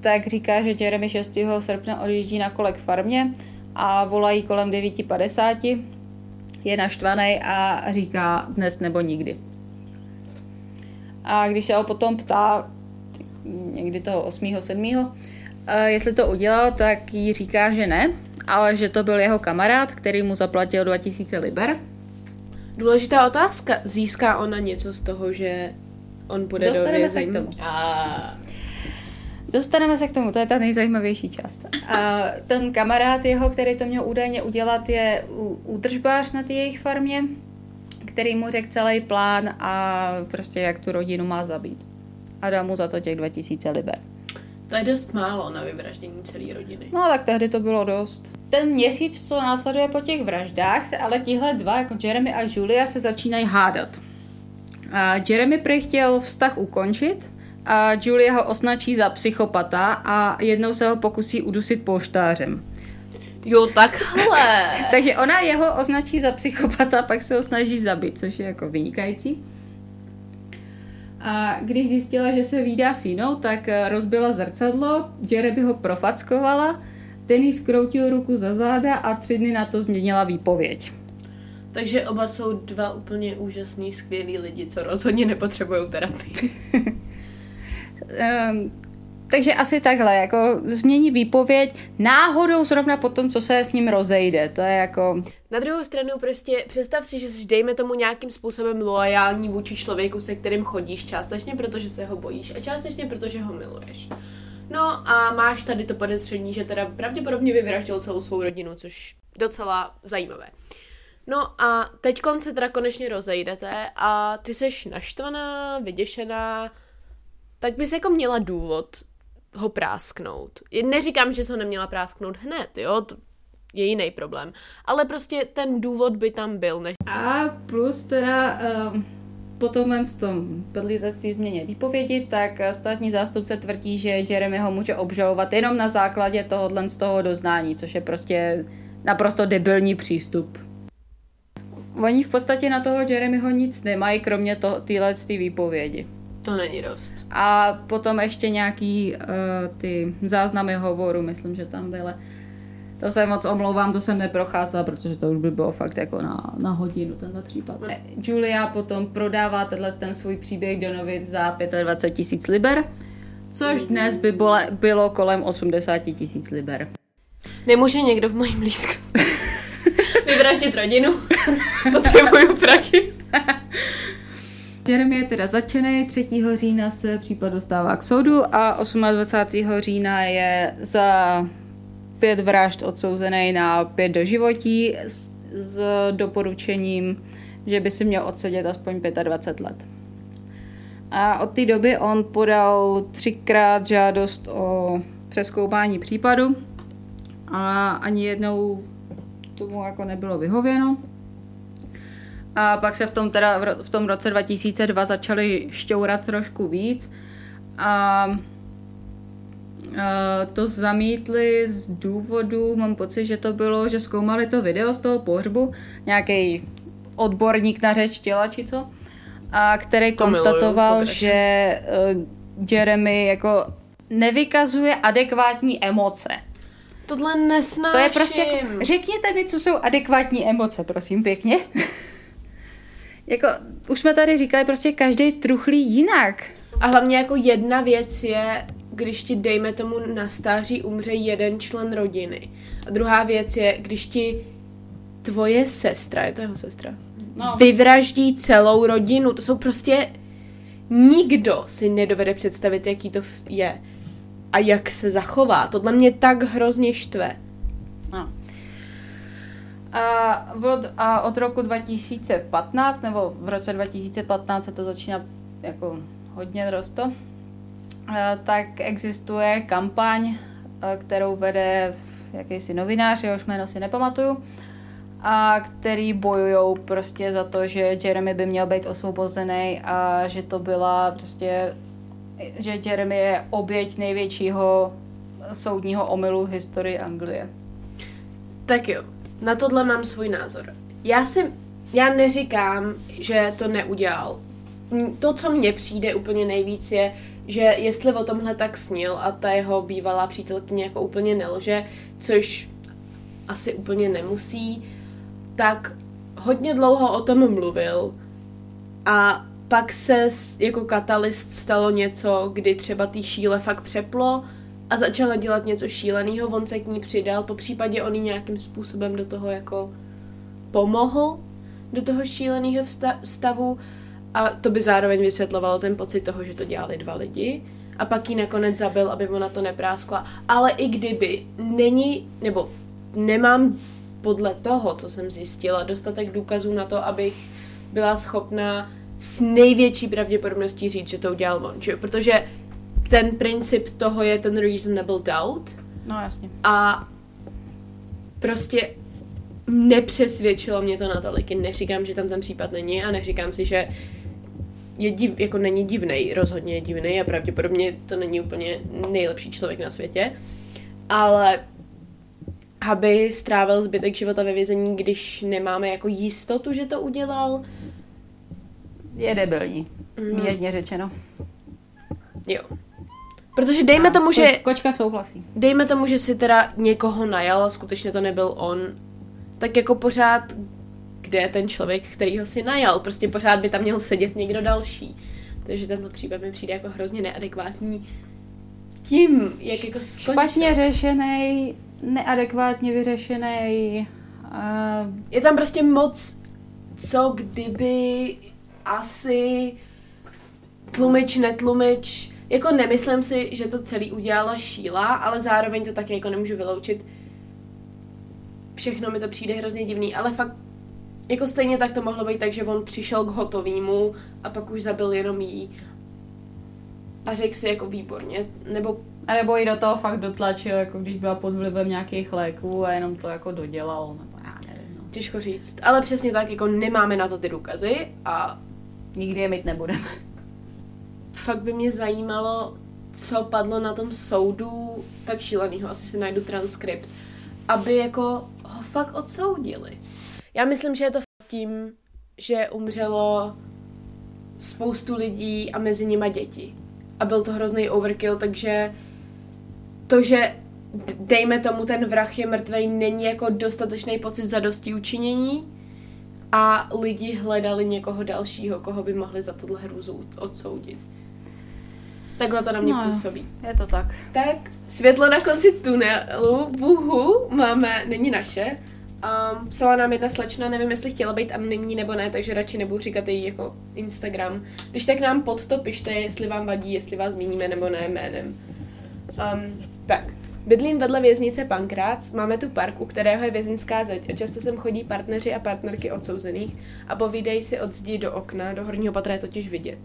[SPEAKER 2] tak říká, že Jeremy 6. srpna odjíždí na kolek farmě a volají kolem 9.50, je naštvaný a říká dnes nebo nikdy. A když se ho potom ptá, někdy toho 8. 7. jestli to udělal, tak jí říká, že ne, ale že to byl jeho kamarád, který mu zaplatil 2000 liber.
[SPEAKER 1] Důležitá otázka. Získá ona něco z toho, že on bude
[SPEAKER 2] Dostaneme do vězení? se k tomu. A... Dostaneme se k tomu, to je ta nejzajímavější část. A ten kamarád jeho, který to měl údajně udělat, je údržbář na té jejich farmě který mu řekl celý plán a prostě jak tu rodinu má zabít. A dá mu za to těch 2000 liber.
[SPEAKER 1] To je dost málo na vyvraždění celé rodiny.
[SPEAKER 2] No tak tehdy to bylo dost. Ten měsíc, co následuje po těch vraždách, se ale tihle dva, jako Jeremy a Julia, se začínají hádat. A Jeremy prý chtěl vztah ukončit a Julia ho označí za psychopata a jednou se ho pokusí udusit polštářem.
[SPEAKER 1] Jo, takhle.
[SPEAKER 2] Takže ona jeho označí za psychopata, pak se ho snaží zabít, což je jako vynikající. A když zjistila, že se výdá s jinou, tak eh, rozbila zrcadlo, Jeremy ho profackovala, ten jí skroutil ruku za záda a tři dny na to změnila výpověď.
[SPEAKER 1] Takže oba jsou dva úplně úžasný, skvělí lidi, co rozhodně nepotřebují terapii.
[SPEAKER 2] um, takže asi takhle, jako změní výpověď náhodou zrovna po tom, co se s ním rozejde. To je jako...
[SPEAKER 1] Na druhou stranu prostě představ si, že jsi dejme tomu nějakým způsobem loajální vůči člověku, se kterým chodíš, částečně protože se ho bojíš a částečně protože ho miluješ. No a máš tady to podezření, že teda pravděpodobně vyvraždil celou svou rodinu, což docela zajímavé. No a teď se teda konečně rozejdete a ty seš naštvaná, vyděšená, tak bys jako měla důvod ho prásknout. Neříkám, že jsi ho neměla prásknout hned, jo, to je jiný problém. Ale prostě ten důvod by tam byl. Než...
[SPEAKER 2] A plus teda um, potom v tom podlítactví změně výpovědi, tak eh, státní zástupce tvrdí, že Jeremy ho může obžalovat jenom na základě tohohle z toho doznání, což je prostě naprosto debilní přístup. Oni v podstatě na toho Jeremyho nic nemají, kromě téhle výpovědi.
[SPEAKER 1] To není dost.
[SPEAKER 2] A potom ještě nějaký uh, ty záznamy hovoru, myslím, že tam byly. To se moc omlouvám, to jsem neprocházela, protože to už by bylo fakt jako na, na hodinu tenhle případ. Julia potom prodává tenhle ten svůj příběh do novit za 25 tisíc liber, což dnes by bylo, bylo kolem 80 tisíc liber.
[SPEAKER 1] Nemůže někdo v mojí blízkosti vyvraždit rodinu? Potřebuju prachy.
[SPEAKER 2] Jeremy je teda začený, 3. října se případ dostává k soudu a 28. října je za pět vražd odsouzený na pět doživotí s, s doporučením, že by si měl odsedět aspoň 25 let. A od té doby on podal třikrát žádost o přeskoupání případu a ani jednou tomu jako nebylo vyhověno. A pak se v tom, teda, v tom roce 2002 začali šťourat trošku víc a to zamítli z důvodu, mám pocit, že to bylo, že zkoumali to video z toho pohřbu, nějaký odborník na řeč těla či co, a který to konstatoval, miluju, že uh, Jeremy jako nevykazuje adekvátní emoce.
[SPEAKER 1] Tohle nesnáším.
[SPEAKER 2] To je prostě jako, řekněte mi, co jsou adekvátní emoce, prosím, pěkně. jako, už jsme tady říkali, prostě každý truchlí jinak.
[SPEAKER 1] A hlavně jako jedna věc je, když ti, dejme tomu, na stáří umře jeden člen rodiny. A druhá věc je, když ti tvoje sestra, je to jeho sestra, no. vyvraždí celou rodinu. To jsou prostě... Nikdo si nedovede představit, jaký to je a jak se zachová. Tohle mě tak hrozně štve. No.
[SPEAKER 2] A od, a od roku 2015, nebo v roce 2015 se to začíná jako hodně rosto, tak existuje kampaň, kterou vede jakýsi novinář, jehož jméno si nepamatuju, a který bojují prostě za to, že Jeremy by měl být osvobozený a že to byla prostě, že Jeremy je oběť největšího soudního omylu v historii Anglie.
[SPEAKER 1] Tak jo, na tohle mám svůj názor. Já si, já neříkám, že to neudělal. To, co mně přijde úplně nejvíc, je, že jestli o tomhle tak snil a ta jeho bývalá přítelkyně jako úplně nelže, což asi úplně nemusí, tak hodně dlouho o tom mluvil a pak se jako katalyst stalo něco, kdy třeba tý šíle fakt přeplo a začala dělat něco šíleného, on se k ní přidal, po případě on nějakým způsobem do toho jako pomohl, do toho šíleného stavu a to by zároveň vysvětlovalo ten pocit toho, že to dělali dva lidi. A pak ji nakonec zabil, aby ona to nepráskla. Ale i kdyby není, nebo nemám podle toho, co jsem zjistila, dostatek důkazů na to, abych byla schopná s největší pravděpodobností říct, že to udělal on. Že? Protože ten princip toho je ten reasonable doubt.
[SPEAKER 2] No jasně.
[SPEAKER 1] A prostě nepřesvědčilo mě to natolik. Neříkám, že tam ten případ není a neříkám si, že je div, jako není divný, rozhodně je divný a pravděpodobně to není úplně nejlepší člověk na světě, ale aby strávil zbytek života ve vězení, když nemáme jako jistotu, že to udělal,
[SPEAKER 2] je debilní, mm. mírně řečeno.
[SPEAKER 1] Jo. Protože dejme tomu, že...
[SPEAKER 2] Kočka souhlasí.
[SPEAKER 1] Dejme tomu, že si teda někoho najal a skutečně to nebyl on, tak jako pořád kde je ten člověk, který ho si najal. Prostě pořád by tam měl sedět někdo další. Takže tento případ mi přijde jako hrozně neadekvátní tím, jak jako skončil.
[SPEAKER 2] Špatně řešený, neadekvátně vyřešený.
[SPEAKER 1] Uh... Je tam prostě moc, co kdyby asi tlumič, netlumič, jako nemyslím si, že to celý udělala Šíla, ale zároveň to taky jako nemůžu vyloučit. Všechno mi to přijde hrozně divný, ale fakt jako stejně tak to mohlo být tak, že on přišel k hotovýmu a pak už zabil jenom jí a řekl si jako výborně, nebo...
[SPEAKER 2] A nebo i do toho fakt dotlačil, jako když byla pod vlivem nějakých léků a jenom to jako dodělal, nebo já nevím. No.
[SPEAKER 1] Těžko říct, ale přesně tak, jako nemáme na to ty důkazy a...
[SPEAKER 2] Nikdy je mít nebudeme.
[SPEAKER 1] Fakt by mě zajímalo, co padlo na tom soudu tak šílenýho, asi si najdu transkript, aby jako ho fakt odsoudili. Já myslím, že je to tím, že umřelo spoustu lidí a mezi nimi děti. A byl to hrozný overkill, takže to, že dejme tomu, ten vrah je mrtvej, není jako dostatečný pocit zadosti učinění a lidi hledali někoho dalšího, koho by mohli za tuhle hrůzu odsoudit. Takhle to na mě no, působí.
[SPEAKER 2] Je to tak.
[SPEAKER 1] Tak, světlo na konci tunelu, buhu, máme, není naše. Um, psala nám jedna slečna, nevím, jestli chtěla být anonymní nebo ne, takže radši nebudu říkat její jako Instagram. Když tak nám pod to pište, jestli vám vadí, jestli vás zmíníme nebo ne jménem. Um, tak, Bydlím vedle věznice Pankrác, máme tu park, u kterého je vězinská zeď a často sem chodí partneři a partnerky odsouzených a povídají si od zdi do okna, do horního patra je totiž vidět.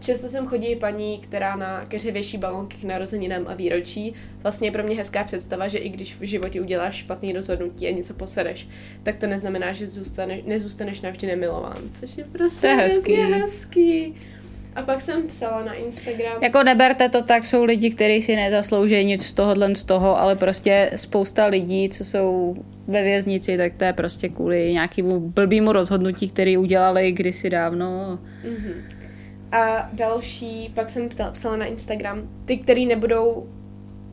[SPEAKER 1] Často sem chodí paní, která na keře věší balonky k narozeninám a výročí. Vlastně je pro mě hezká představa, že i když v životě uděláš špatný rozhodnutí a něco posereš, tak to neznamená, že zůstane, nezůstaneš navždy nemilován. Což je prostě je hezký. hezký. A pak jsem psala na Instagram.
[SPEAKER 2] Jako neberte to tak, jsou lidi, kteří si nezaslouží nic z tohohle z toho, ale prostě spousta lidí, co jsou ve věznici, tak to je prostě kvůli nějakému blbýmu rozhodnutí, který udělali kdysi dávno. Mm-hmm.
[SPEAKER 1] A další, pak jsem psala na Instagram, ty, který nebudou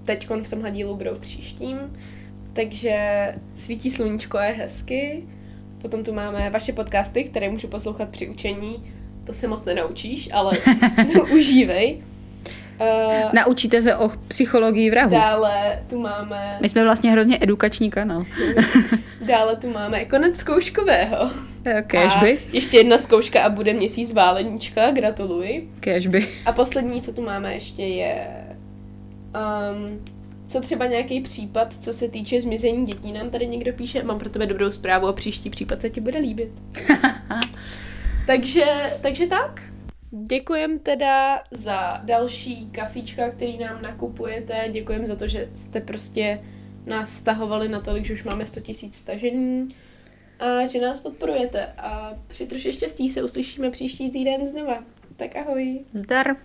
[SPEAKER 1] teď v tomhle dílu, budou příštím. Takže svítí sluníčko je hezky. Potom tu máme vaše podcasty, které můžu poslouchat při učení to se moc nenaučíš, ale užívej.
[SPEAKER 2] Uh, Naučíte se o psychologii vrahu.
[SPEAKER 1] Dále tu máme...
[SPEAKER 2] My jsme vlastně hrozně edukační kanál.
[SPEAKER 1] dále tu máme konec zkouškového.
[SPEAKER 2] Kéžby.
[SPEAKER 1] ještě jedna zkouška a bude měsíc váleníčka, gratuluji.
[SPEAKER 2] Kéžby.
[SPEAKER 1] A poslední, co tu máme ještě je... Um, co třeba nějaký případ, co se týče zmizení dětí, nám tady někdo píše, mám pro tebe dobrou zprávu a příští případ se ti bude líbit. takže, takže tak. Děkujem teda za další kafička, který nám nakupujete. Děkujem za to, že jste prostě nás stahovali na tolik, že už máme 100 000 stažení a že nás podporujete. A při troše štěstí se uslyšíme příští týden znova. Tak ahoj.
[SPEAKER 2] Zdar.